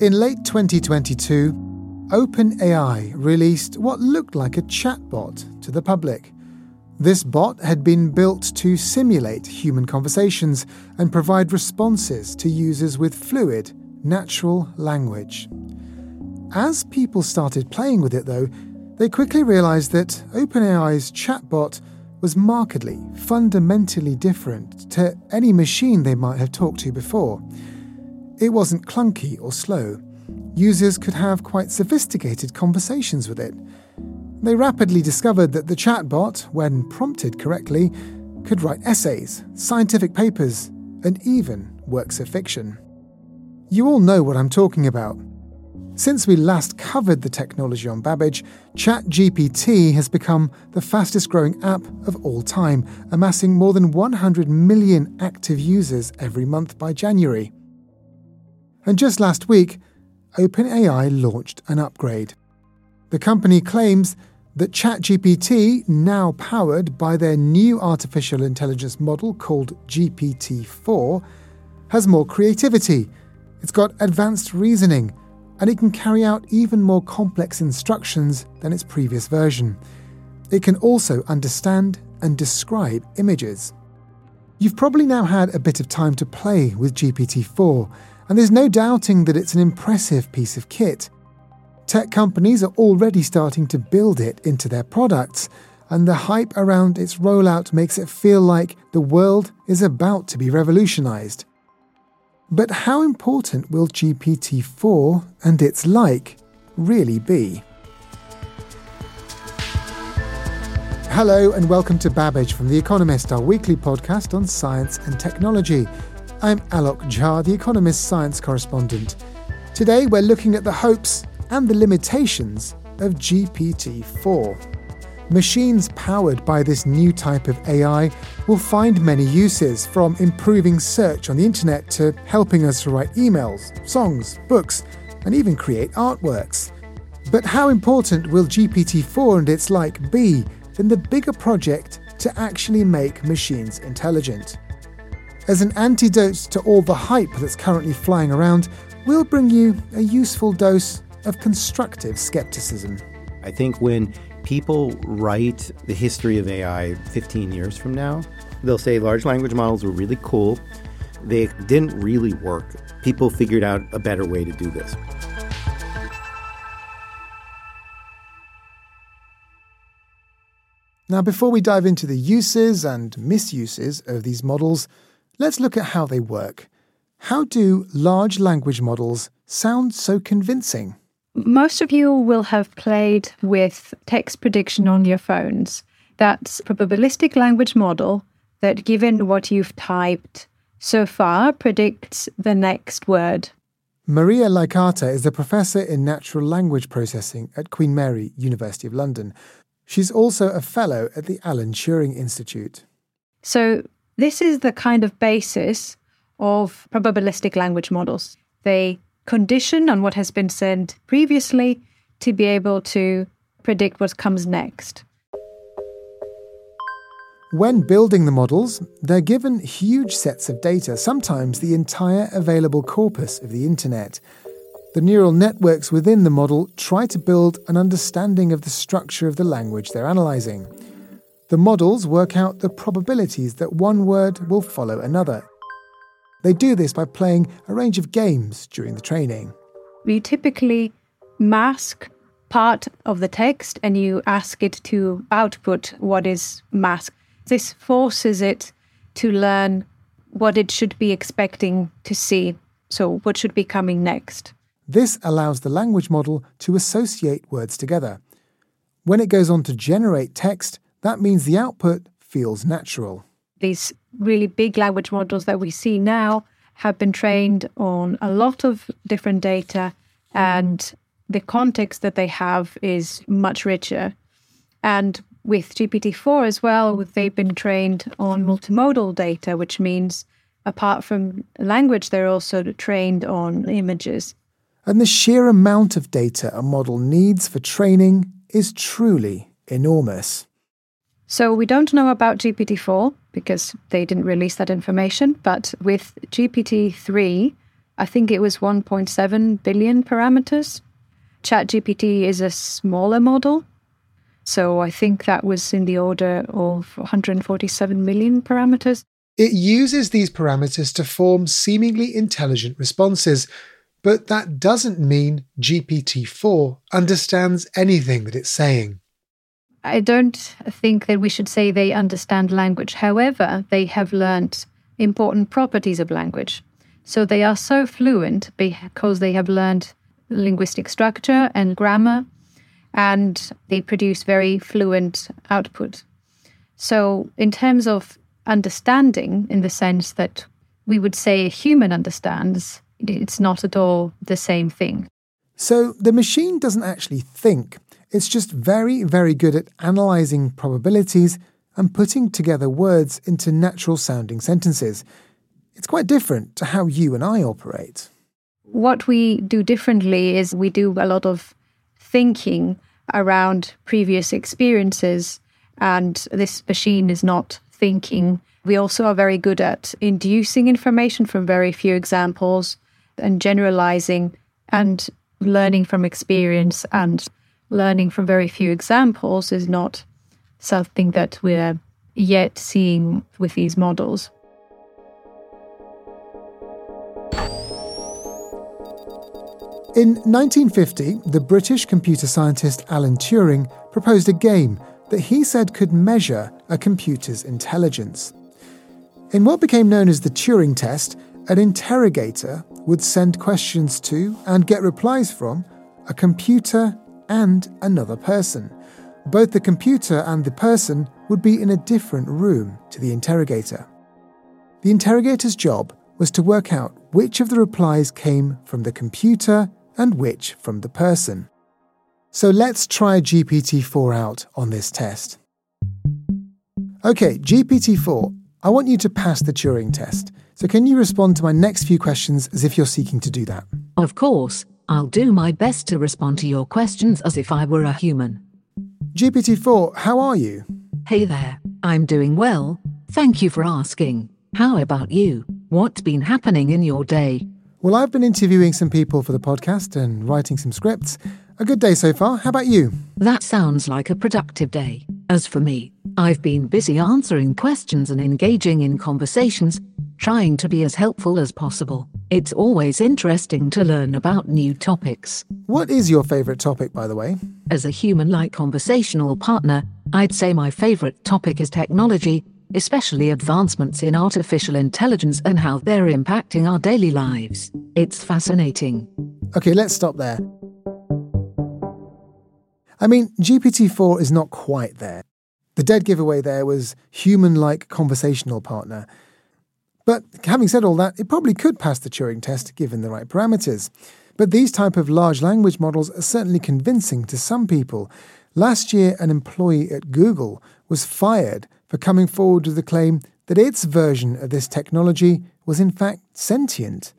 In late 2022, OpenAI released what looked like a chatbot to the public. This bot had been built to simulate human conversations and provide responses to users with fluid, natural language. As people started playing with it, though, they quickly realized that OpenAI's chatbot was markedly, fundamentally different to any machine they might have talked to before. It wasn't clunky or slow. Users could have quite sophisticated conversations with it. They rapidly discovered that the chatbot, when prompted correctly, could write essays, scientific papers, and even works of fiction. You all know what I'm talking about. Since we last covered the technology on Babbage, ChatGPT has become the fastest growing app of all time, amassing more than 100 million active users every month by January. And just last week, OpenAI launched an upgrade. The company claims that ChatGPT, now powered by their new artificial intelligence model called GPT 4, has more creativity, it's got advanced reasoning, and it can carry out even more complex instructions than its previous version. It can also understand and describe images. You've probably now had a bit of time to play with GPT 4, and there's no doubting that it's an impressive piece of kit. Tech companies are already starting to build it into their products, and the hype around its rollout makes it feel like the world is about to be revolutionized. But how important will GPT 4 and its like really be? Hello, and welcome to Babbage from The Economist, our weekly podcast on science and technology. I'm Alok Jha, The Economist science correspondent. Today, we're looking at the hopes and the limitations of GPT 4. Machines powered by this new type of AI will find many uses, from improving search on the internet to helping us to write emails, songs, books, and even create artworks. But how important will GPT 4 and its like be in the bigger project to actually make machines intelligent? As an antidote to all the hype that's currently flying around, we'll bring you a useful dose of constructive skepticism. I think when people write the history of AI 15 years from now, they'll say large language models were really cool. They didn't really work. People figured out a better way to do this. Now, before we dive into the uses and misuses of these models, let's look at how they work. How do large language models sound so convincing? Most of you will have played with text prediction on your phones. That's probabilistic language model that given what you've typed so far predicts the next word. Maria Liakata is a professor in natural language processing at Queen Mary, University of London. She's also a fellow at the Alan Turing Institute. So, this is the kind of basis of probabilistic language models. They condition on what has been said previously to be able to predict what comes next. When building the models, they're given huge sets of data, sometimes the entire available corpus of the internet. The neural networks within the model try to build an understanding of the structure of the language they're analyzing. The models work out the probabilities that one word will follow another, they do this by playing a range of games during the training. We typically mask part of the text and you ask it to output what is masked. This forces it to learn what it should be expecting to see. So, what should be coming next? This allows the language model to associate words together. When it goes on to generate text, that means the output feels natural these really big language models that we see now have been trained on a lot of different data and the context that they have is much richer. And with GPT-4 as well, they've been trained on multimodal data, which means apart from language, they're also trained on images. And the sheer amount of data a model needs for training is truly enormous. So we don't know about GPT-4 because they didn't release that information, but with GPT-3, I think it was 1.7 billion parameters. ChatGPT is a smaller model. So I think that was in the order of 147 million parameters. It uses these parameters to form seemingly intelligent responses, but that doesn't mean GPT 4 understands anything that it's saying. I don't think that we should say they understand language. However, they have learned important properties of language. So they are so fluent because they have learned linguistic structure and grammar, and they produce very fluent output. So, in terms of understanding, in the sense that we would say a human understands, it's not at all the same thing. So, the machine doesn't actually think, it's just very, very good at analysing probabilities and putting together words into natural sounding sentences. It's quite different to how you and I operate. What we do differently is we do a lot of thinking around previous experiences, and this machine is not thinking. We also are very good at inducing information from very few examples and generalizing and learning from experience and learning from very few examples is not something that we're yet seeing with these models. In 1950, the British computer scientist Alan Turing proposed a game that he said could measure a computer's intelligence. In what became known as the Turing test, an interrogator would send questions to and get replies from a computer and another person. Both the computer and the person would be in a different room to the interrogator. The interrogator's job was to work out which of the replies came from the computer and which from the person. So let's try GPT 4 out on this test. Okay, GPT 4, I want you to pass the Turing test. So can you respond to my next few questions as if you're seeking to do that? Of course. I'll do my best to respond to your questions as if I were a human. GPT 4, how are you? Hey there, I'm doing well. Thank you for asking. How about you? What's been happening in your day? Well, I've been interviewing some people for the podcast and writing some scripts. A good day so far. How about you? That sounds like a productive day. As for me, I've been busy answering questions and engaging in conversations, trying to be as helpful as possible. It's always interesting to learn about new topics. What is your favourite topic, by the way? As a human like conversational partner, I'd say my favourite topic is technology, especially advancements in artificial intelligence and how they're impacting our daily lives. It's fascinating. Okay, let's stop there. I mean, GPT 4 is not quite there. The dead giveaway there was human like conversational partner. But having said all that, it probably could pass the Turing test given the right parameters. But these type of large language models are certainly convincing to some people. Last year, an employee at Google was fired for coming forward with the claim that its version of this technology was in fact sentient.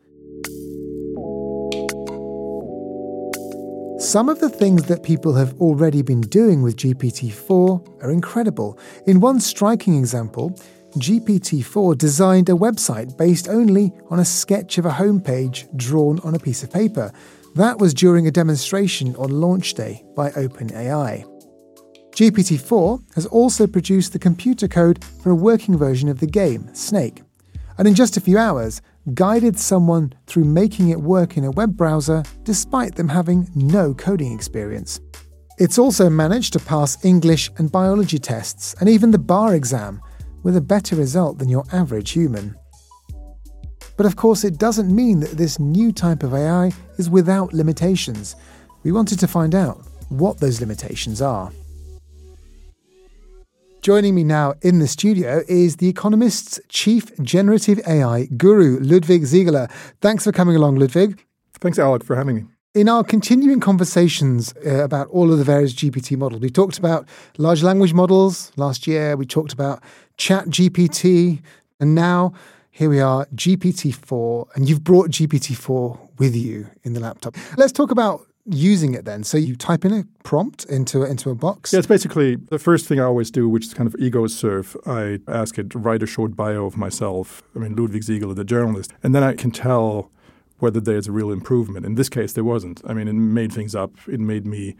Some of the things that people have already been doing with GPT 4 are incredible. In one striking example, GPT 4 designed a website based only on a sketch of a homepage drawn on a piece of paper. That was during a demonstration on launch day by OpenAI. GPT 4 has also produced the computer code for a working version of the game, Snake, and in just a few hours, guided someone through making it work in a web browser despite them having no coding experience. It's also managed to pass English and biology tests and even the bar exam with a better result than your average human. But of course, it doesn't mean that this new type of AI is without limitations. We wanted to find out what those limitations are. Joining me now in the studio is The Economist's chief generative AI guru, Ludwig Siegele. Thanks for coming along, Ludwig. Thanks, Alec, for having me. In our continuing conversations uh, about all of the various GPT models, we talked about large language models last year, we talked about Chat GPT, and now here we are, GPT 4, and you've brought GPT 4 with you in the laptop. Let's talk about using it then? So you type in a prompt into into a box. Yeah, it's basically the first thing I always do, which is kind of ego surf. I ask it to write a short bio of myself. I mean, Ludwig Siegele, the journalist, and then I can tell whether there's a real improvement. In this case, there wasn't. I mean, it made things up. It made me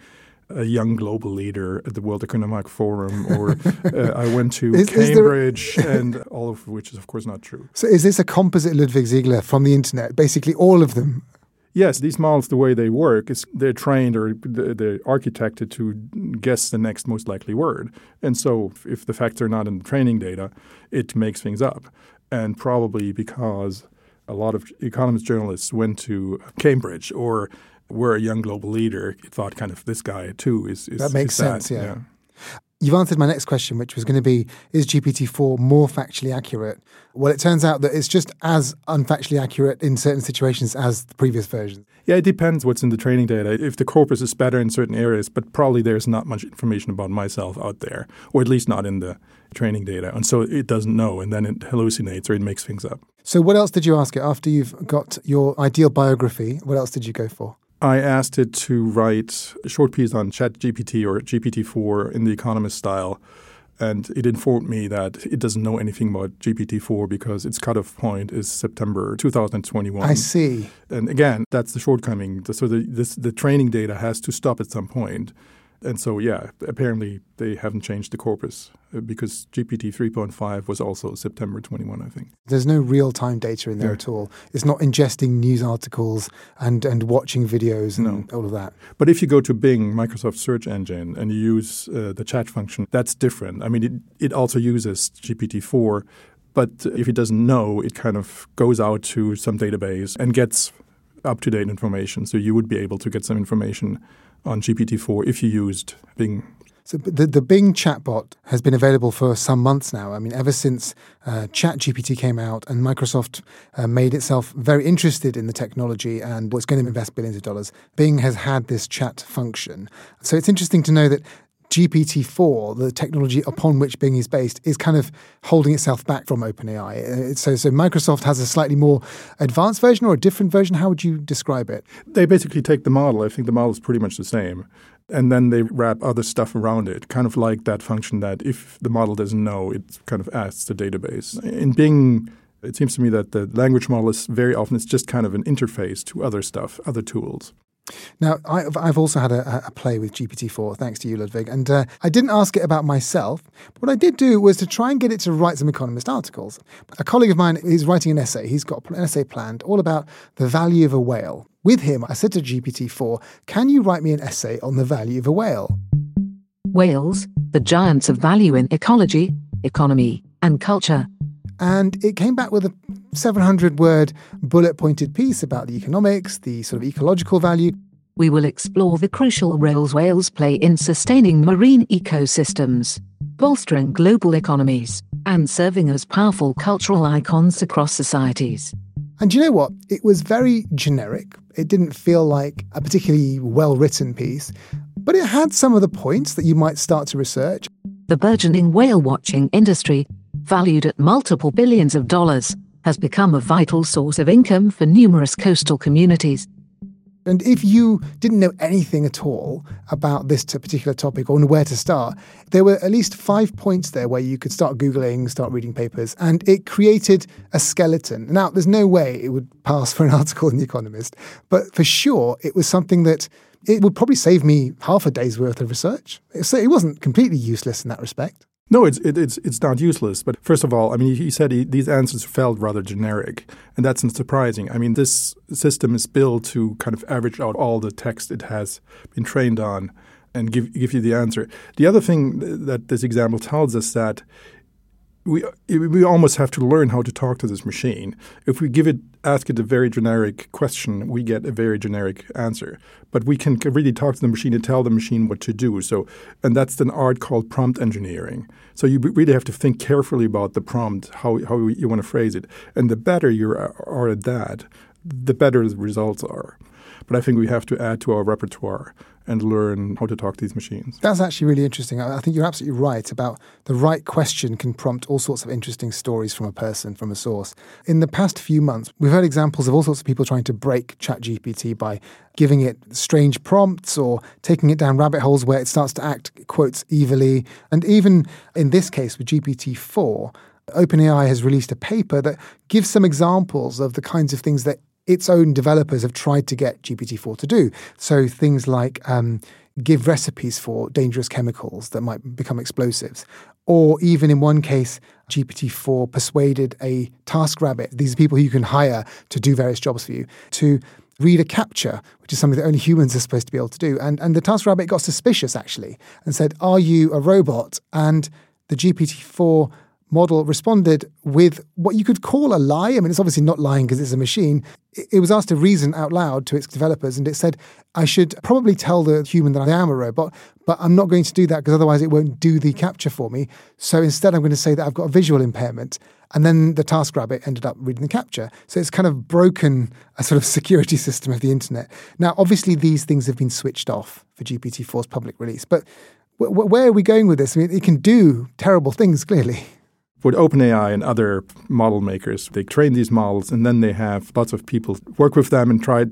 a young global leader at the World Economic Forum, or uh, I went to is, Cambridge, is and all of which is, of course, not true. So, is this a composite Ludwig Siegele from the internet? Basically, all of them. Yes, these models, the way they work is they're trained or they're architected to guess the next most likely word. And so, if the facts are not in the training data, it makes things up. And probably because a lot of economist journalists went to Cambridge or we're a young global leader, thought kind of this guy too is, is that makes is sense. That, yeah. yeah. You've answered my next question, which was going to be Is GPT 4 more factually accurate? Well, it turns out that it's just as unfactually accurate in certain situations as the previous versions. Yeah, it depends what's in the training data. If the corpus is better in certain areas, but probably there's not much information about myself out there, or at least not in the training data. And so it doesn't know, and then it hallucinates or it makes things up. So, what else did you ask it after you've got your ideal biography? What else did you go for? I asked it to write a short piece on ChatGPT or GPT-4 in the Economist style, and it informed me that it doesn't know anything about GPT-4 because its cutoff point is September 2021. I see. And again, that's the shortcoming. So the this, the training data has to stop at some point. And so, yeah, apparently they haven't changed the corpus uh, because GPT 3.5 was also September 21, I think. There's no real time data in there yeah. at all. It's not ingesting news articles and, and watching videos and no. all of that. But if you go to Bing, Microsoft search engine, and you use uh, the chat function, that's different. I mean, it, it also uses GPT 4, but if it doesn't know, it kind of goes out to some database and gets up to date information. So you would be able to get some information on GPT-4 if you used Bing. So the, the Bing chatbot has been available for some months now. I mean, ever since uh, ChatGPT came out and Microsoft uh, made itself very interested in the technology and was going to invest billions of dollars, Bing has had this chat function. So it's interesting to know that GPT-4, the technology upon which Bing is based, is kind of holding itself back from OpenAI. Uh, so, so Microsoft has a slightly more advanced version or a different version. How would you describe it? They basically take the model. I think the model is pretty much the same. And then they wrap other stuff around it, kind of like that function that if the model doesn't know, it kind of asks the database. In Bing, it seems to me that the language model is very often it's just kind of an interface to other stuff, other tools. Now, I've, I've also had a, a, play with GPT-4, thanks to you, Ludwig, and uh, I didn't ask it about myself. But what I did do was to try and get it to write some Economist articles. A colleague of mine is writing an essay. He's got an essay planned all about the value of a whale. With him, I said to GPT-4, can you write me an essay on the value of a whale? Whales, the giants of value in ecology, economy, and culture and it came back with a 700 word bullet pointed piece about the economics, the sort of ecological value. We will explore the crucial roles whales play in sustaining marine ecosystems, bolstering global economies, and serving as powerful cultural icons across societies. And you know what? It was very generic. It didn't feel like a particularly well written piece, but it had some of the points that you might start to research. The burgeoning whale watching industry valued at multiple billions of dollars, has become a vital source of income for numerous coastal communities. And if you didn't know anything at all about this particular topic or where to start, there were at least five points there where you could start Googling, start reading papers, and it created a skeleton. Now, there's no way it would pass for an article in The Economist, but for sure, it was something that it would probably save me half a day's worth of research. So it wasn't completely useless in that respect. No, it's it, it's it's not useless. But first of all, I mean, he said he, these answers felt rather generic, and that's not surprising. I mean, this system is built to kind of average out all the text it has been trained on, and give give you the answer. The other thing that this example tells us that we we almost have to learn how to talk to this machine. If we give it ask it a very generic question, we get a very generic answer. But we can really talk to the machine and tell the machine what to do. So, and that's an art called prompt engineering. So you really have to think carefully about the prompt, how how you want to phrase it. And the better you are at that, the better the results are. But I think we have to add to our repertoire and learn how to talk to these machines. That's actually really interesting. I think you're absolutely right about the right question can prompt all sorts of interesting stories from a person, from a source. In the past few months, we've heard examples of all sorts of people trying to break ChatGPT by giving it strange prompts or taking it down rabbit holes where it starts to act, quotes, evilly. And even in this case with GPT 4, OpenAI has released a paper that gives some examples of the kinds of things that its own developers have tried to get GPT-4 to do. So things like um, give recipes for dangerous chemicals that might become explosives. Or even in one case, GPT-4 persuaded a TaskRabbit, these are people who you can hire to do various jobs for you, to read a CAPTCHA, which is something that only humans are supposed to be able to do. And, and the TaskRabbit got suspicious, actually, and said, Are you a robot? And the GPT-4 model responded with what you could call a lie. I mean, it's obviously not lying because it's a machine. It was asked to reason out loud to its developers, and it said, I should probably tell the human that I am a robot, but I'm not going to do that because otherwise it won't do the CAPTCHA for me. So instead, I'm going to say that I've got a visual impairment. And then the TaskRabbit ended up reading the CAPTCHA. So it's kind of broken a sort of security system of the internet. Now, obviously, these things have been switched off for GPT-4's public release, but where are we going with this? I mean, it can do terrible things, clearly with OpenAI and other model makers, they train these models and then they have lots of people work with them and try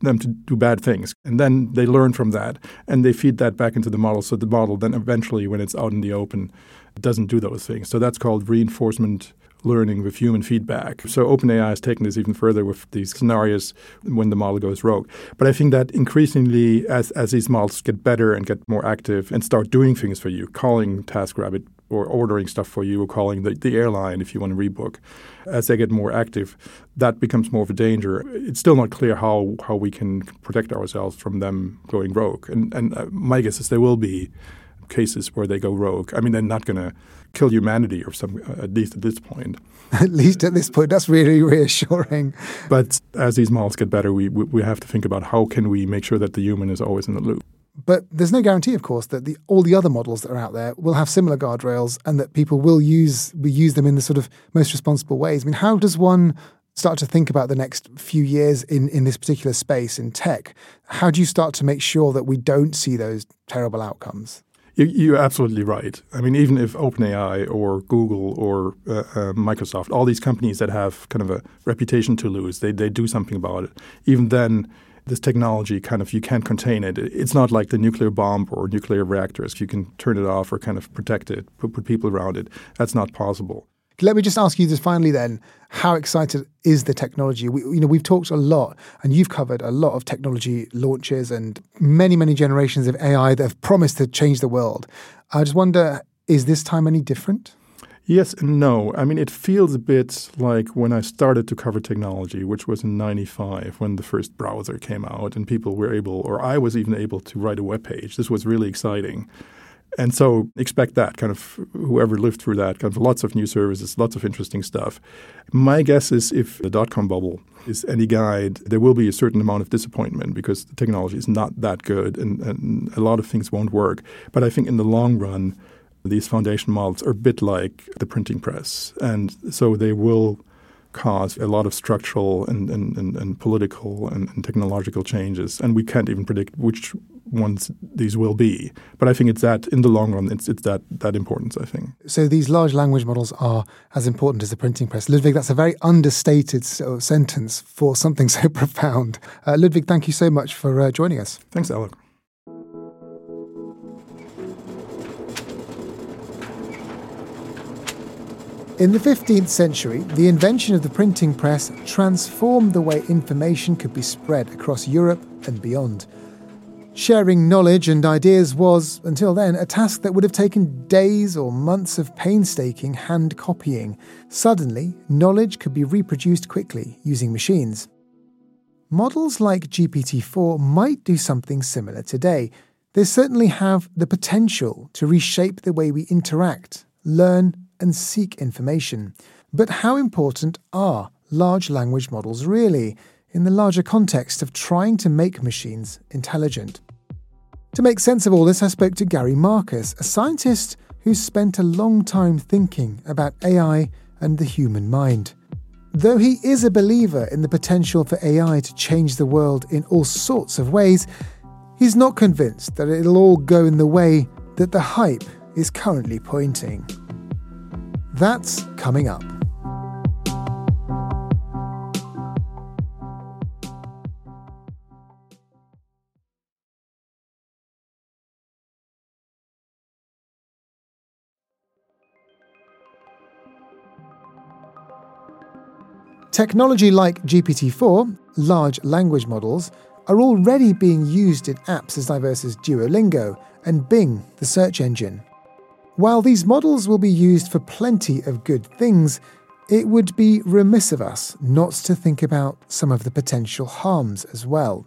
them to do bad things. And then they learn from that and they feed that back into the model. So the model then eventually, when it's out in the open, doesn't do those things. So that's called reinforcement learning with human feedback. So OpenAI has taken this even further with these scenarios when the model goes rogue. But I think that increasingly, as, as these models get better and get more active and start doing things for you, calling TaskRabbit or ordering stuff for you or calling the, the airline if you want to rebook. As they get more active, that becomes more of a danger. It's still not clear how, how we can protect ourselves from them going rogue. And, and uh, my guess is there will be cases where they go rogue. I mean, they're not going to kill humanity or some, uh, at least at this point. at least at this point, that's really reassuring. But as these models get better, we, we, we have to think about how can we make sure that the human is always in the loop. But there's no guarantee, of course, that the, all the other models that are out there will have similar guardrails and that people will use will use them in the sort of most responsible ways. I mean, how does one start to think about the next few years in, in this particular space in tech? How do you start to make sure that we don't see those terrible outcomes? You're absolutely right. I mean, even if OpenAI or Google or uh, uh, Microsoft, all these companies that have kind of a reputation to lose, they, they do something about it. Even then, this technology kind of you can't contain it. It's not like the nuclear bomb or nuclear reactors. You can turn it off or kind of protect it, put, put people around it. That's not possible. Let me just ask you this finally then. How excited is the technology? We, you know, we've talked a lot and you've covered a lot of technology launches and many, many generations of AI that have promised to change the world. I just wonder, is this time any different? Yes and no. I mean, it feels a bit like when I started to cover technology, which was in 95 when the first browser came out and people were able, or I was even able to write a web page. This was really exciting. And so expect that kind of whoever lived through that, kind of lots of new services, lots of interesting stuff. My guess is if the dot com bubble is any guide, there will be a certain amount of disappointment because the technology is not that good and, and a lot of things won't work. But I think in the long run, these foundation models are a bit like the printing press. And so they will cause a lot of structural and, and, and, and political and, and, technological changes. And we can't even predict which ones these will be. But I think it's that in the long run, it's, it's that, that importance, I think. So these large language models are as important as the printing press. Ludwig, that's a very understated sentence for something so profound. Uh, Ludwig, thank you so much for uh, joining us. Thanks, Alec. In the 15th century, the invention of the printing press transformed the way information could be spread across Europe and beyond. Sharing knowledge and ideas was, until then, a task that would have taken days or months of painstaking hand copying. Suddenly, knowledge could be reproduced quickly using machines. Models like GPT 4 might do something similar today. They certainly have the potential to reshape the way we interact, learn, and seek information. But how important are large language models really in the larger context of trying to make machines intelligent? To make sense of all this, I spoke to Gary Marcus, a scientist who's spent a long time thinking about AI and the human mind. Though he is a believer in the potential for AI to change the world in all sorts of ways, he's not convinced that it'll all go in the way that the hype is currently pointing. That's coming up. Technology like GPT 4, large language models, are already being used in apps as diverse as Duolingo and Bing, the search engine. While these models will be used for plenty of good things, it would be remiss of us not to think about some of the potential harms as well.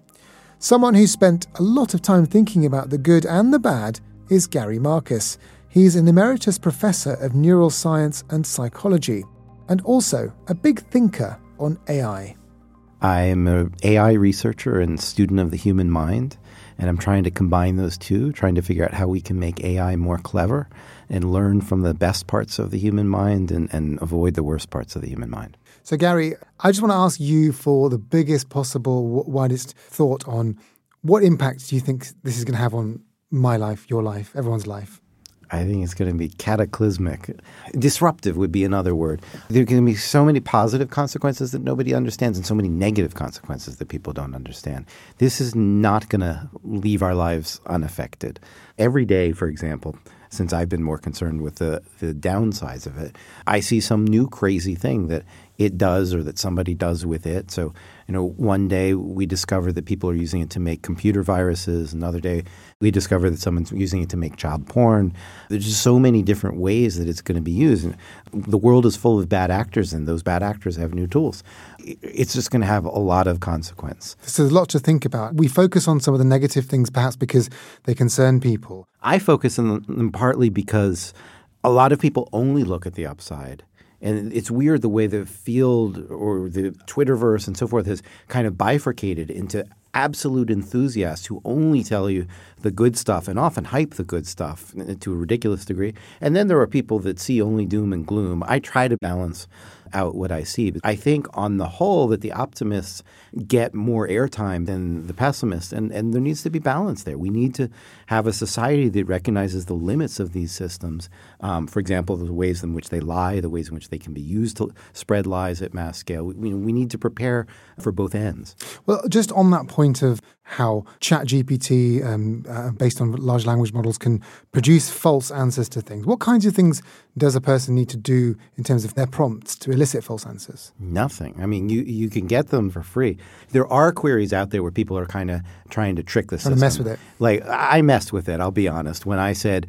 Someone who spent a lot of time thinking about the good and the bad is Gary Marcus. He's an emeritus professor of neuroscience and psychology, and also a big thinker on AI. I'm an AI researcher and student of the human mind, and I'm trying to combine those two, trying to figure out how we can make AI more clever and learn from the best parts of the human mind and, and avoid the worst parts of the human mind. So, Gary, I just want to ask you for the biggest possible, widest thought on what impact do you think this is going to have on my life, your life, everyone's life? I think it's going to be cataclysmic. Disruptive would be another word. There are going to be so many positive consequences that nobody understands and so many negative consequences that people don't understand. This is not going to leave our lives unaffected. Every day, for example, since I've been more concerned with the, the downsides of it, I see some new crazy thing that it does or that somebody does with it. So, you know, one day we discover that people are using it to make computer viruses. Another day we discover that someone's using it to make child porn. There's just so many different ways that it's going to be used. And the world is full of bad actors, and those bad actors have new tools. It's just going to have a lot of consequence. So there's a lot to think about. We focus on some of the negative things perhaps because they concern people. I focus on them partly because a lot of people only look at the upside and it's weird the way the field or the Twitterverse and so forth has kind of bifurcated into absolute enthusiasts who only tell you the good stuff and often hype the good stuff to a ridiculous degree. And then there are people that see only doom and gloom. I try to balance out what I see. But I think on the whole that the optimists get more airtime than the pessimists, and, and there needs to be balance there. We need to have a society that recognizes the limits of these systems. Um, for example, the ways in which they lie, the ways in which they can be used to spread lies at mass scale. We, we need to prepare for both ends. Well, just on that point of how ChatGPT, um, uh, based on large language models, can produce false answers to things. What kinds of things does a person need to do in terms of their prompts to elicit false answers? Nothing. I mean, you, you can get them for free. There are queries out there where people are kind of trying to trick the system. to mess with it. Like, I messed with it, I'll be honest. When I said,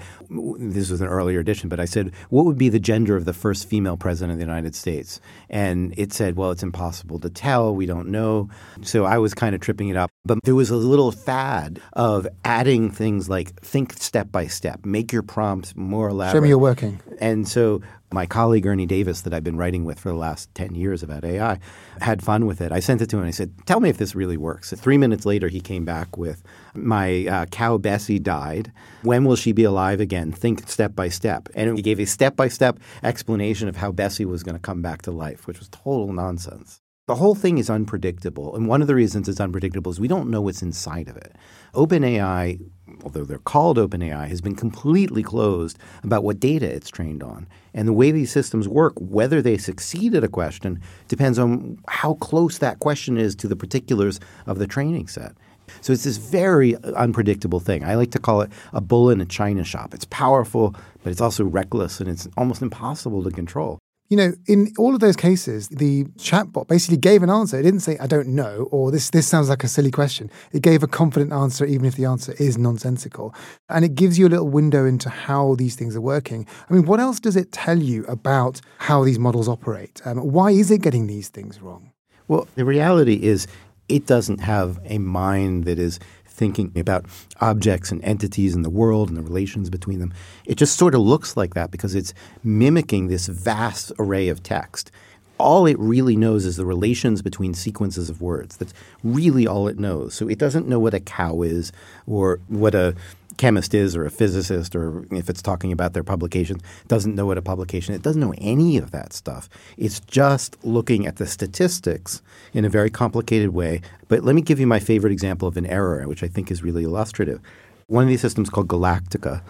this was an earlier edition, but I said, what would be the gender of the first female president of the United States? And it said, well, it's impossible to tell. We don't know. So I was kind of tripping it up. But there was a little fad of adding things like think step by step, make your prompts more elaborate. Show me you're working. And so my colleague Ernie Davis, that I've been writing with for the last 10 years about AI, had fun with it. I sent it to him and I said, Tell me if this really works. Three minutes later, he came back with My uh, cow Bessie died. When will she be alive again? Think step by step. And he gave a step by step explanation of how Bessie was going to come back to life, which was total nonsense. The whole thing is unpredictable. And one of the reasons it's unpredictable is we don't know what's inside of it. OpenAI, although they're called OpenAI, has been completely closed about what data it's trained on. And the way these systems work, whether they succeed at a question, depends on how close that question is to the particulars of the training set. So it's this very unpredictable thing. I like to call it a bull in a china shop. It's powerful, but it's also reckless and it's almost impossible to control. You know, in all of those cases, the chatbot basically gave an answer. It didn't say, I don't know, or this, this sounds like a silly question. It gave a confident answer, even if the answer is nonsensical. And it gives you a little window into how these things are working. I mean, what else does it tell you about how these models operate? Um, why is it getting these things wrong? Well, the reality is it doesn't have a mind that is thinking about objects and entities in the world and the relations between them. It just sort of looks like that because it's mimicking this vast array of text. All it really knows is the relations between sequences of words. That's really all it knows. So it doesn't know what a cow is or what a chemist is or a physicist or if it's talking about their publication doesn't know what a publication it doesn't know any of that stuff. It's just looking at the statistics in a very complicated way. But let me give you my favorite example of an error which i think is really illustrative. One of these systems called Galactica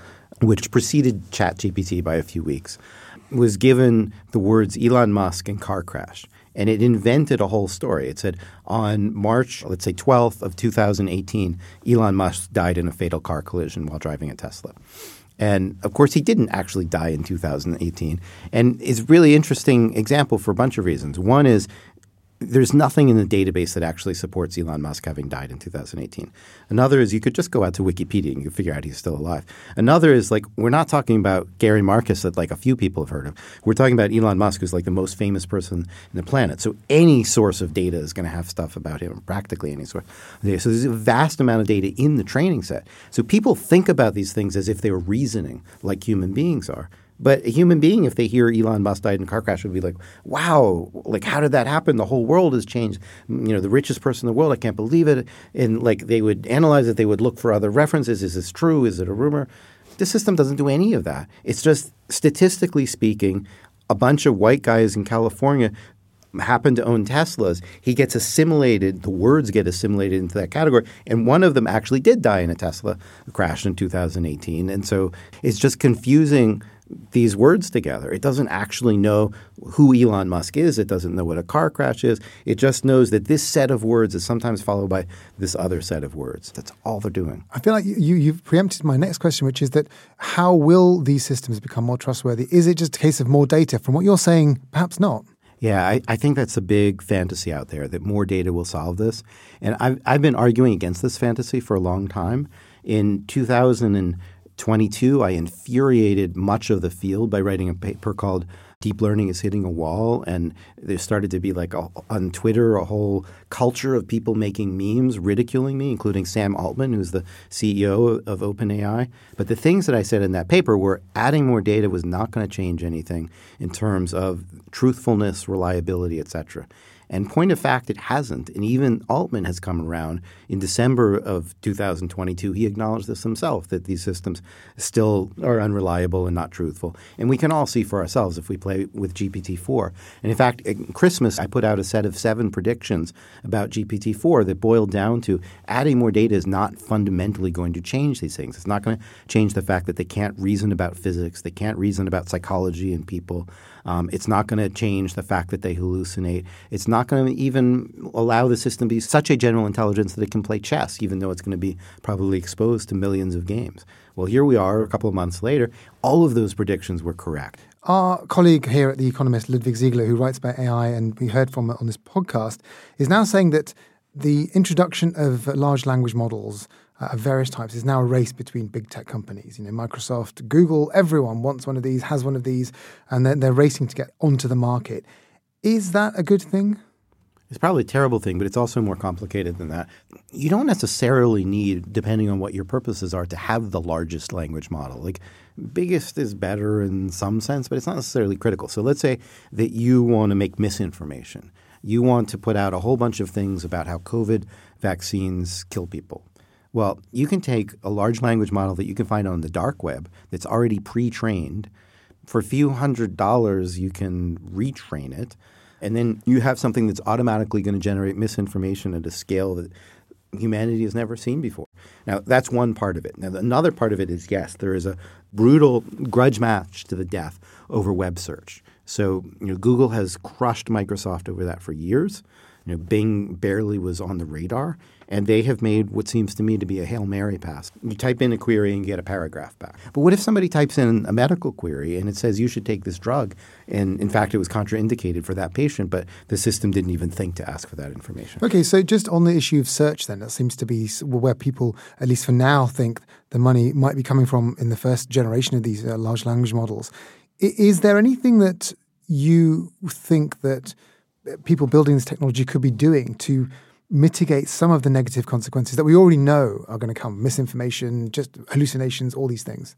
which preceded ChatGPT by a few weeks was given the words Elon Musk and car crash and it invented a whole story. It said on March, let's say 12th of 2018, Elon Musk died in a fatal car collision while driving a Tesla. And of course, he didn't actually die in 2018. And it's a really interesting example for a bunch of reasons. One is there's nothing in the database that actually supports Elon Musk having died in 2018. Another is you could just go out to Wikipedia and you figure out he's still alive. Another is like we're not talking about Gary Marcus that like a few people have heard of. We're talking about Elon Musk who's like the most famous person in the planet. So any source of data is going to have stuff about him, practically any source. So there's a vast amount of data in the training set. So people think about these things as if they were reasoning like human beings are. But a human being, if they hear Elon Musk died in a car crash, would be like, "Wow! Like, how did that happen? The whole world has changed. You know, the richest person in the world. I can't believe it." And like, they would analyze it. They would look for other references. Is this true? Is it a rumor? The system doesn't do any of that. It's just statistically speaking, a bunch of white guys in California happen to own Teslas, he gets assimilated, the words get assimilated into that category. And one of them actually did die in a Tesla crash in 2018. And so it's just confusing these words together. It doesn't actually know who Elon Musk is. It doesn't know what a car crash is. It just knows that this set of words is sometimes followed by this other set of words. That's all they're doing. I feel like you, you've preempted my next question, which is that how will these systems become more trustworthy? Is it just a case of more data? From what you're saying, perhaps not. Yeah, I, I, think that's a big fantasy out there that more data will solve this. And I've, I've been arguing against this fantasy for a long time. In 2022, I infuriated much of the field by writing a paper called deep learning is hitting a wall, and there started to be like a, on Twitter a whole culture of people making memes ridiculing me, including Sam Altman, who's the CEO of OpenAI. But the things that I said in that paper were adding more data was not going to change anything in terms of truthfulness, reliability, et cetera. And point of fact, it hasn't. And even Altman has come around. In December of 2022, he acknowledged this himself that these systems still are unreliable and not truthful. And we can all see for ourselves if we play with GPT 4. And in fact, at Christmas, I put out a set of seven predictions about GPT 4 that boiled down to adding more data is not fundamentally going to change these things. It's not going to change the fact that they can't reason about physics, they can't reason about psychology and people. Um, it's not going to change the fact that they hallucinate. It's not going to even allow the system to be such a general intelligence that it can play chess, even though it's going to be probably exposed to millions of games. Well, here we are a couple of months later. All of those predictions were correct. Our colleague here at The Economist, Ludwig Siegele, who writes about AI and we heard from on this podcast, is now saying that the introduction of large language models uh, of various types is now a race between big tech companies. You know, Microsoft, Google, everyone wants one of these, has one of these, and they're, they're racing to get onto the market. Is that a good thing? It's probably a terrible thing, but it's also more complicated than that. You don't necessarily need, depending on what your purposes are, to have the largest language model. Like, biggest is better in some sense, but it's not necessarily critical. So let's say that you want to make misinformation. You want to put out a whole bunch of things about how COVID vaccines kill people. Well, you can take a large language model that you can find on the dark web that's already pre trained. For a few hundred dollars, you can retrain it. And then you have something that's automatically going to generate misinformation at a scale that humanity has never seen before. Now, that's one part of it. Now, another part of it is yes, there is a brutal grudge match to the death over web search. So, you know, Google has crushed Microsoft over that for years. You know, Bing barely was on the radar and they have made what seems to me to be a Hail Mary pass. You type in a query and get a paragraph back. But what if somebody types in a medical query and it says you should take this drug, and in fact it was contraindicated for that patient, but the system didn't even think to ask for that information? Okay, so just on the issue of search, then, that seems to be where people, at least for now, think the money might be coming from in the first generation of these uh, large language models. Is there anything that you think that people building this technology could be doing to mitigate some of the negative consequences that we already know are going to come misinformation, just hallucinations, all these things?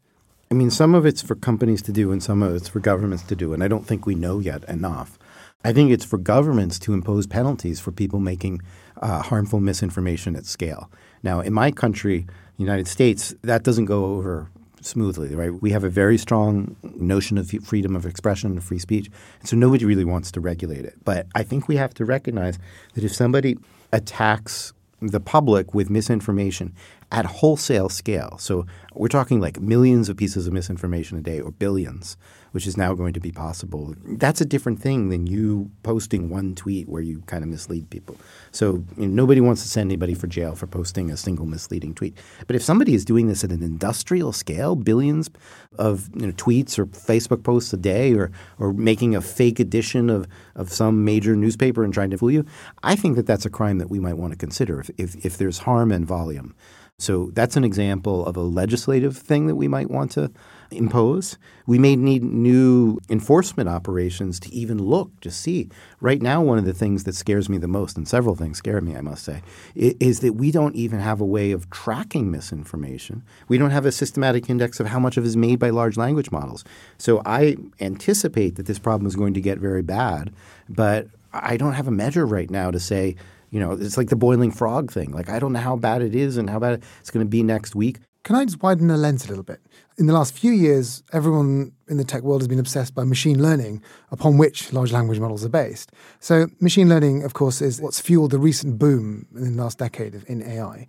I mean, some of it's for companies to do and some of it's for governments to do. And I don't think we know yet enough. I think it's for governments to impose penalties for people making uh, harmful misinformation at scale. Now, in my country, United States, that doesn't go over smoothly, right? We have a very strong notion of freedom of expression and free speech. And so nobody really wants to regulate it. But I think we have to recognize that if somebody attacks the public with misinformation at wholesale scale. So we're talking like millions of pieces of misinformation a day or billions which is now going to be possible. That's a different thing than you posting one tweet where you kind of mislead people. So you know, nobody wants to send anybody for jail for posting a single misleading tweet. But if somebody is doing this at an industrial scale, billions of you know, tweets or Facebook posts a day, or or making a fake edition of of some major newspaper and trying to fool you, I think that that's a crime that we might want to consider if, if, if there's harm and volume. So that's an example of a legislative thing that we might want to impose. We may need new enforcement operations to even look to see. Right now, one of the things that scares me the most, and several things scare me, I must say, is that we don't even have a way of tracking misinformation. We don't have a systematic index of how much of it is made by large language models. So I anticipate that this problem is going to get very bad, but I don't have a measure right now to say – you know, it's like the boiling frog thing. Like, I don't know how bad it is and how bad it's going to be next week. Can I just widen the lens a little bit? In the last few years, everyone in the tech world has been obsessed by machine learning, upon which large language models are based. So, machine learning, of course, is what's fueled the recent boom in the last decade of in AI.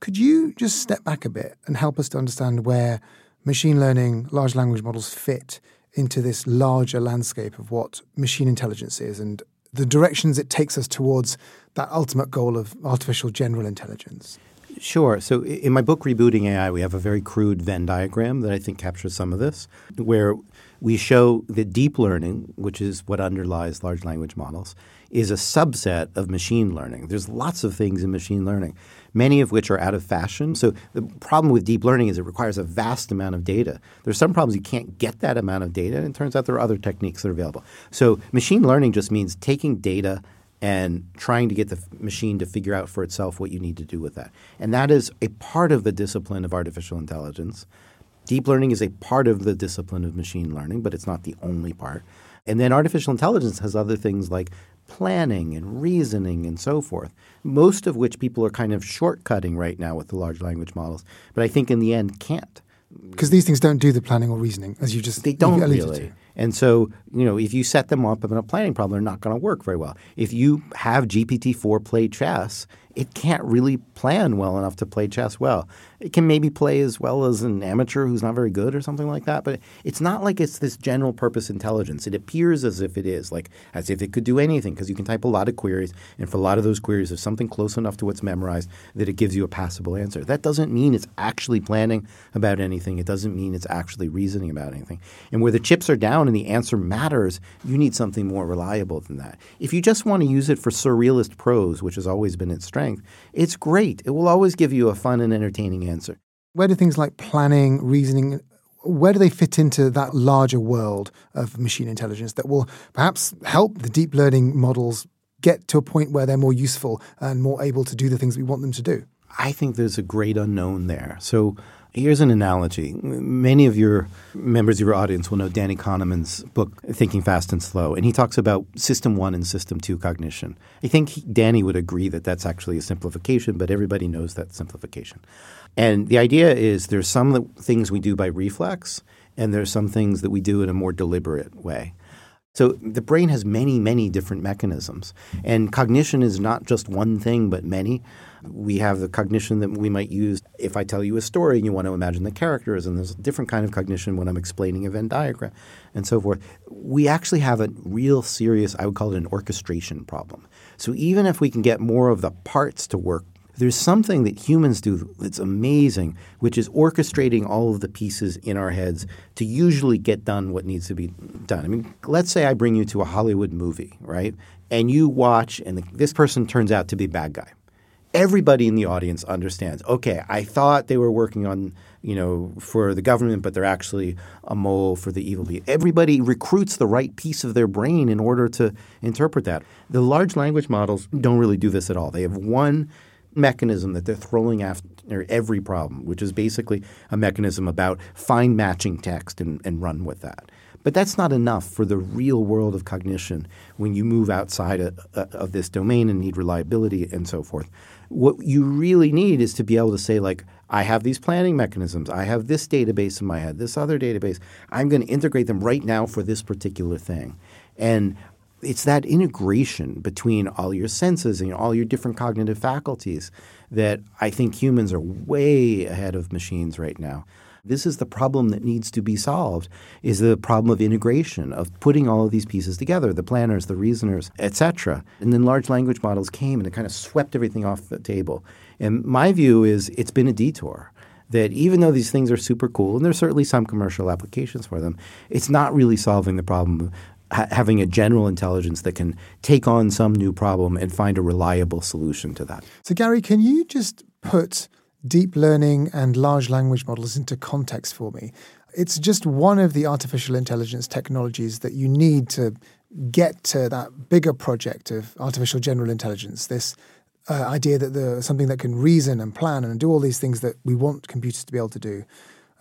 Could you just step back a bit and help us to understand where machine learning, large language models fit into this larger landscape of what machine intelligence is and the directions it takes us towards that ultimate goal of artificial general intelligence? Sure. So in my book, Rebooting AI, we have a very crude Venn diagram that I think captures some of this, where we show that deep learning, which is what underlies large language models, is a subset of machine learning. There's lots of things in machine learning, many of which are out of fashion. So the problem with deep learning is it requires a vast amount of data. There's some problems you can't get that amount of data, and it turns out there are other techniques that are available. So machine learning just means taking data and trying to get the machine to figure out for itself what you need to do with that. And that is a part of the discipline of artificial intelligence. Deep learning is a part of the discipline of machine learning, but it's not the only part. And then artificial intelligence has other things like planning and reasoning and so forth, most of which people are kind of shortcutting right now with the large language models, but I think in the end can't. Because these things don't do the planning or reasoning, as you just they don't really. To. And so, you know, if you set them up in a planning problem, they're not going to work very well. If you have GPT-4 play chess, it can't really plan well enough to play chess well. It can maybe play as well as an amateur who's not very good or something like that, but it's not like it's this general purpose intelligence. It appears as if it is, like as if it could do anything because you can type a lot of queries, and for a lot of those queries, there's something close enough to what's memorized that it gives you a passable answer. That doesn't mean it's actually planning about anything. It doesn't mean it's actually reasoning about anything. And where the chips are down and the answer matters, you need something more reliable than that. If you just want to use it for surrealist prose, which has always been its strength, strength, it's great. It will always give you a fun and entertaining answer. Where do things like planning, reasoning, where do they fit into that larger world of machine intelligence that will perhaps help the deep learning models get to a point where they're more useful and more able to do the things we want them to do? I think there's a great unknown there. So Here's an analogy. Many of your members of your audience will know Danny Kahneman's book, Thinking Fast and Slow, and he talks about system one and system two cognition. I think he, Danny would agree that that's actually a simplification, but everybody knows that simplification. And the idea is there's some things we do by reflex, and there's some things that we do in a more deliberate way. So the brain has many, many different mechanisms, and cognition is not just one thing, but many. We have the cognition that we might use if I tell you a story and you want to imagine the characters, and there's a different kind of cognition when I'm explaining a Venn diagram and so forth. We actually have a real serious, I would call it an orchestration problem. So even if we can get more of the parts to work there's something that humans do that's amazing, which is orchestrating all of the pieces in our heads to usually get done what needs to be done. I mean, let's say I bring you to a Hollywood movie, right? And you watch, and the, this person turns out to be bad guy everybody in the audience understands. Okay, I thought they were working on you know for the government, but they're actually a mole for the evil being. Everybody recruits the right piece of their brain in order to interpret that. The large language models don't really do this at all. They have one mechanism that they're throwing after every problem, which is basically a mechanism about find matching text and, and run with that. But that's not enough for the real world of cognition when you move outside of this domain and need reliability and so forth what you really need is to be able to say like i have these planning mechanisms. I have this database in my head this other database. I'm going to integrate them right now for this particular thing. And it's that integration between all your senses and all your different cognitive faculties that I think humans are way ahead of machines right now. This is the problem that needs to be solved is the problem of integration, of putting all of these pieces together, the planners, the reasoners, etc. And then large language models came and it kind of swept everything off the table. And my view is it's been a detour that even though these things are super cool, and there's certainly some commercial applications for them, it's not really solving the problem of ha- having a general intelligence that can take on some new problem and find a reliable solution to that. So, Gary, can you just put deep learning and large language models into context for me? It's just one of the artificial intelligence technologies that you need to get to that bigger project of artificial general intelligence, this uh, idea that the something that can reason and plan and do all these things that we want computers to be able to do.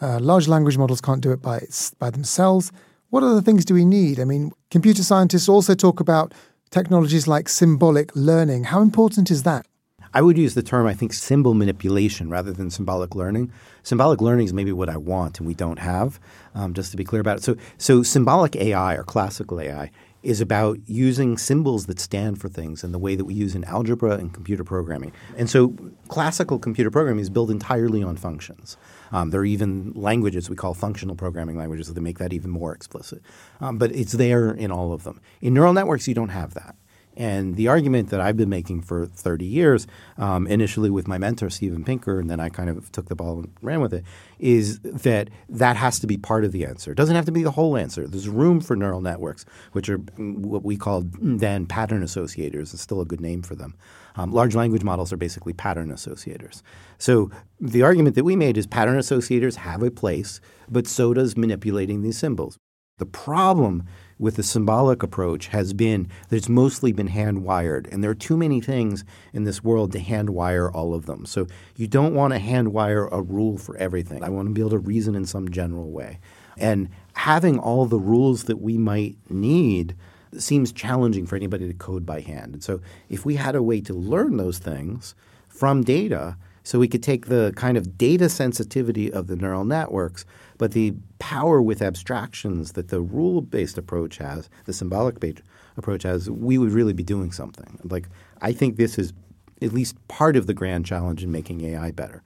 Uh, large language models can't do it by by themselves. What other things do we need? I mean, computer scientists also talk about technologies like symbolic learning. How important is that? I would use the term, I think, symbol manipulation rather than symbolic learning. Symbolic learning is maybe what I want and we don't have, um, just to be clear about it. So, so symbolic AI or classical AI is about using symbols that stand for things in the way that we use in algebra and computer programming. And so classical computer programming is built entirely on functions. Um, there are even languages we call functional programming languages that make that even more explicit. Um, but it's there in all of them. In neural networks, you don't have that. And the argument that I've been making for 30 years, um, initially with my mentor, Steven Pinker, and then I kind of took the ball and ran with it, is that that has to be part of the answer. It doesn't have to be the whole answer. There's room for neural networks, which are what we called then pattern associators. It's still a good name for them. Um, large language models are basically pattern associators. So the argument that we made is pattern associators have a place, but so does manipulating these symbols. The problem with the symbolic approach has been that it's mostly been hand wired. And there are too many things in this world to hand wire all of them. So you don't want to hand wire a rule for everything. I want to be able to reason in some general way. And having all the rules that we might need seems challenging for anybody to code by hand. And so if we had a way to learn those things from data, so we could take the kind of data sensitivity of the neural networks, but the power with abstractions that the rule based approach has, the symbolic based approach has, we would really be doing something. Like, I think this is at least part of the grand challenge in making AI better.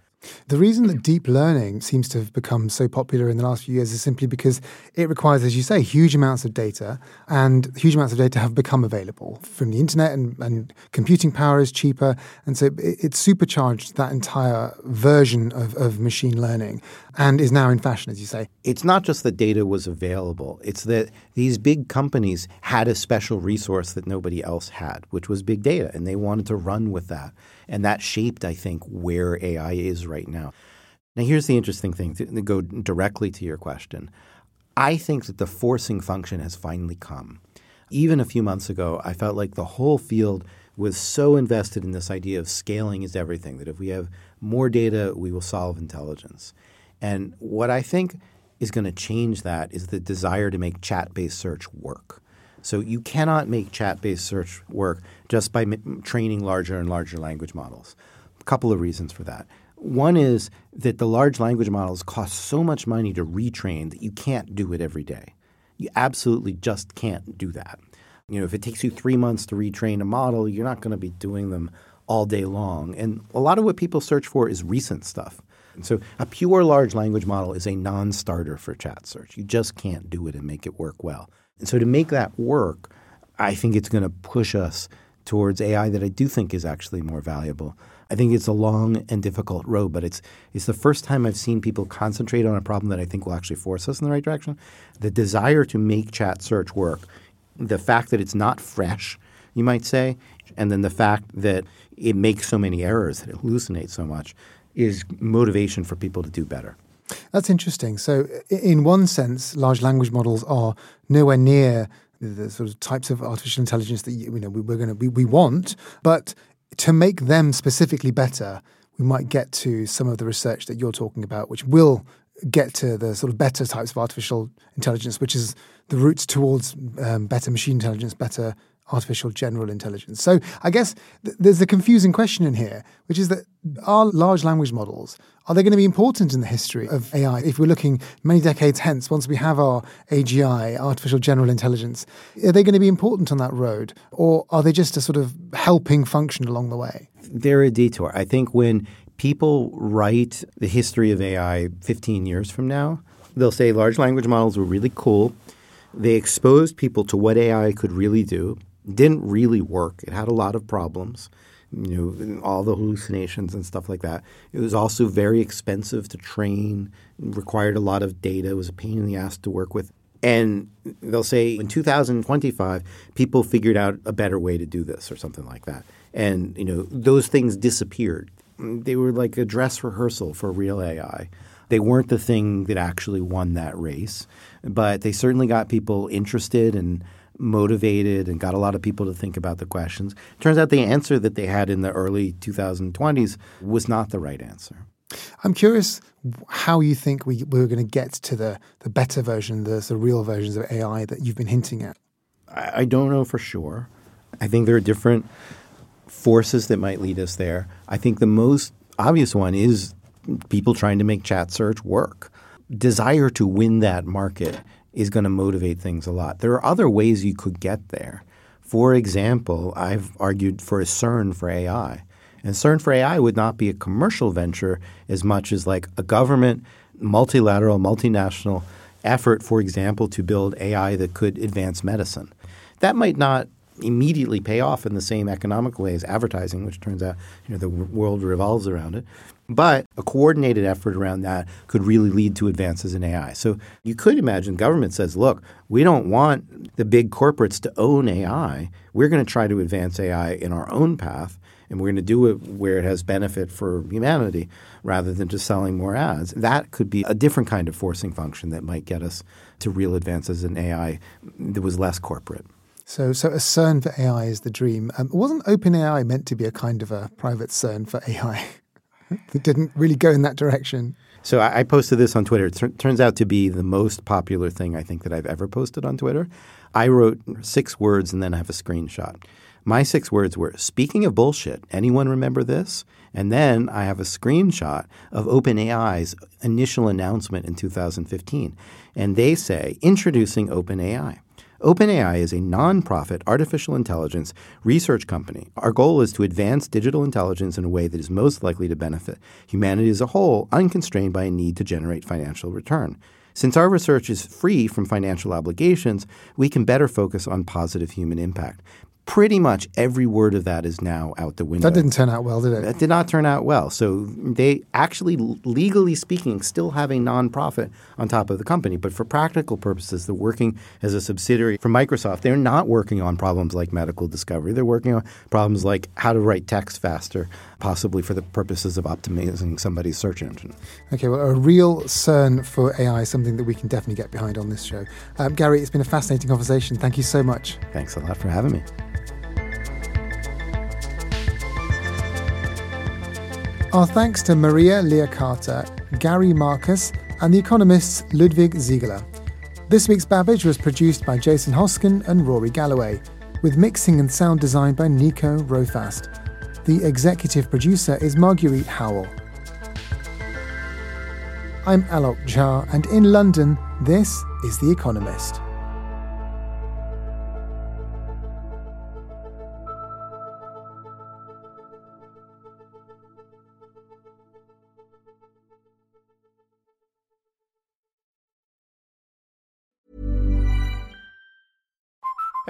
The reason that deep learning seems to have become so popular in the last few years is simply because it requires, as you say, huge amounts of data, and huge amounts of data have become available from the internet, and, and computing power is cheaper. And so it, it's supercharged that entire version of, of machine learning and is now in fashion, as you say. It's not just that data was available, it's that these big companies had a special resource that nobody else had, which was big data, and they wanted to run with that. And that shaped, I think, where AI is right now. Now, here's the interesting thing to go directly to your question. I think that the forcing function has finally come. Even a few months ago, I felt like the whole field was so invested in this idea of scaling is everything, that if we have more data, we will solve intelligence. And what I think is going to change that is the desire to make chat based search work. So you cannot make chat-based search work just by m- training larger and larger language models. A couple of reasons for that. One is that the large language models cost so much money to retrain that you can't do it every day. You absolutely just can't do that. You know, if it takes you three months to retrain a model, you're not going to be doing them all day long. And a lot of what people search for is recent stuff. And so a pure large language model is a non-starter for chat search. You just can't do it and make it work well. And so to make that work, I think it's going to push us towards AI that I do think is actually more valuable. I think it's a long and difficult road, but it's it's the first time I've seen people concentrate on a problem that I think will actually force us in the right direction. The desire to make chat search work, the fact that it's not fresh, you might say, and then the fact that it makes so many errors that it hallucinates so much is motivation for people to do better. That's interesting. So, in one sense, large language models are nowhere near the sort of types of artificial intelligence that you know we're going to we, we want, but to make them specifically better, we might get to some of the research that you're talking about, which will get to the sort of better types of artificial intelligence, which is the routes towards um, better machine intelligence, better artificial general intelligence. So I guess th- there's a confusing question in here, which is that are large language models are they going to be important in the history of AI if we're looking many decades hence once we have our AGI, artificial general intelligence? Are they going to be important on that road or are they just a sort of helping function along the way? They're a detour. I think when people write the history of AI 15 years from now, they'll say large language models were really cool. They exposed people to what AI could really do. Didn't really work. It had a lot of problems you know, all the hallucinations and stuff like that. It was also very expensive to train, required a lot of data, it was a pain in the ass to work with. And they'll say in 2025, people figured out a better way to do this or something like that. And, you know, those things disappeared. They were like a dress rehearsal for real AI. They weren't the thing that actually won that race, but they certainly got people interested and motivated and got a lot of people to think about the questions. Turns out the answer that they had in the early 2020s was not the right answer. I'm curious how you think we, we're going to get to the, the better version, the, the real versions of AI that you've been hinting at. I, I don't know for sure. I think there are different forces that might lead us there. I think the most obvious one is people trying to make chat search work. Desire to win that market is going to motivate things a lot. There are other ways you could get there. For example, I've argued for a CERN for AI. And CERN for AI would not be a commercial venture as much as like a government, multilateral, multinational effort, for example, to build AI that could advance medicine. That might not immediately pay off in the same economic way as advertising, which turns out you know, the world revolves around it. But a coordinated effort around that could really lead to advances in AI. So you could imagine government says, look, we don't want the big corporates to own AI. We're going to try to advance AI in our own path, and we're going to do it where it has benefit for humanity rather than just selling more ads. That could be a different kind of forcing function that might get us to real advances in AI that was less corporate. So, so a CERN for AI is the dream. Um, wasn't OpenAI meant to be a kind of a private CERN for AI? that didn't really go in that direction. So I, posted this on Twitter. It turns out to be the most popular thing I think that I've ever posted on Twitter. I wrote six words and then I have a screenshot. My six words were Speaking of bullshit, anyone remember this? And then I have a screenshot of OpenAI's initial announcement in 2015. And they say, Introducing OpenAI. OpenAI is a nonprofit artificial intelligence research company. Our goal is to advance digital intelligence in a way that is most likely to benefit humanity as a whole, unconstrained by a need to generate financial return. Since our research is free from financial obligations, we can better focus on positive human impact pretty much every word of that is now out the window. That didn't turn out well, did it? That did not turn out well. So they actually, legally speaking, still have a nonprofit on top of the company. But for practical purposes, they're working as a subsidiary for Microsoft. They're not working on problems like medical discovery. They're working on problems like how to write text faster, possibly for the purposes of optimizing somebody's search engine. Okay, well, a real CERN for AI is something that we can definitely get behind on this show. Um, Gary, it's been a fascinating conversation. Thank you so much. Thanks a lot for having me. Our thanks to Maria Liakata Gary Marcus, and the economists Ludwig Siegele. This week's Babbage was produced by Jason Hosken and Rory Galloway, with mixing and sound design by Nico Rofast. The executive producer is Marguerite Howell. I'm Alok Jha, and in London, this is The Economist.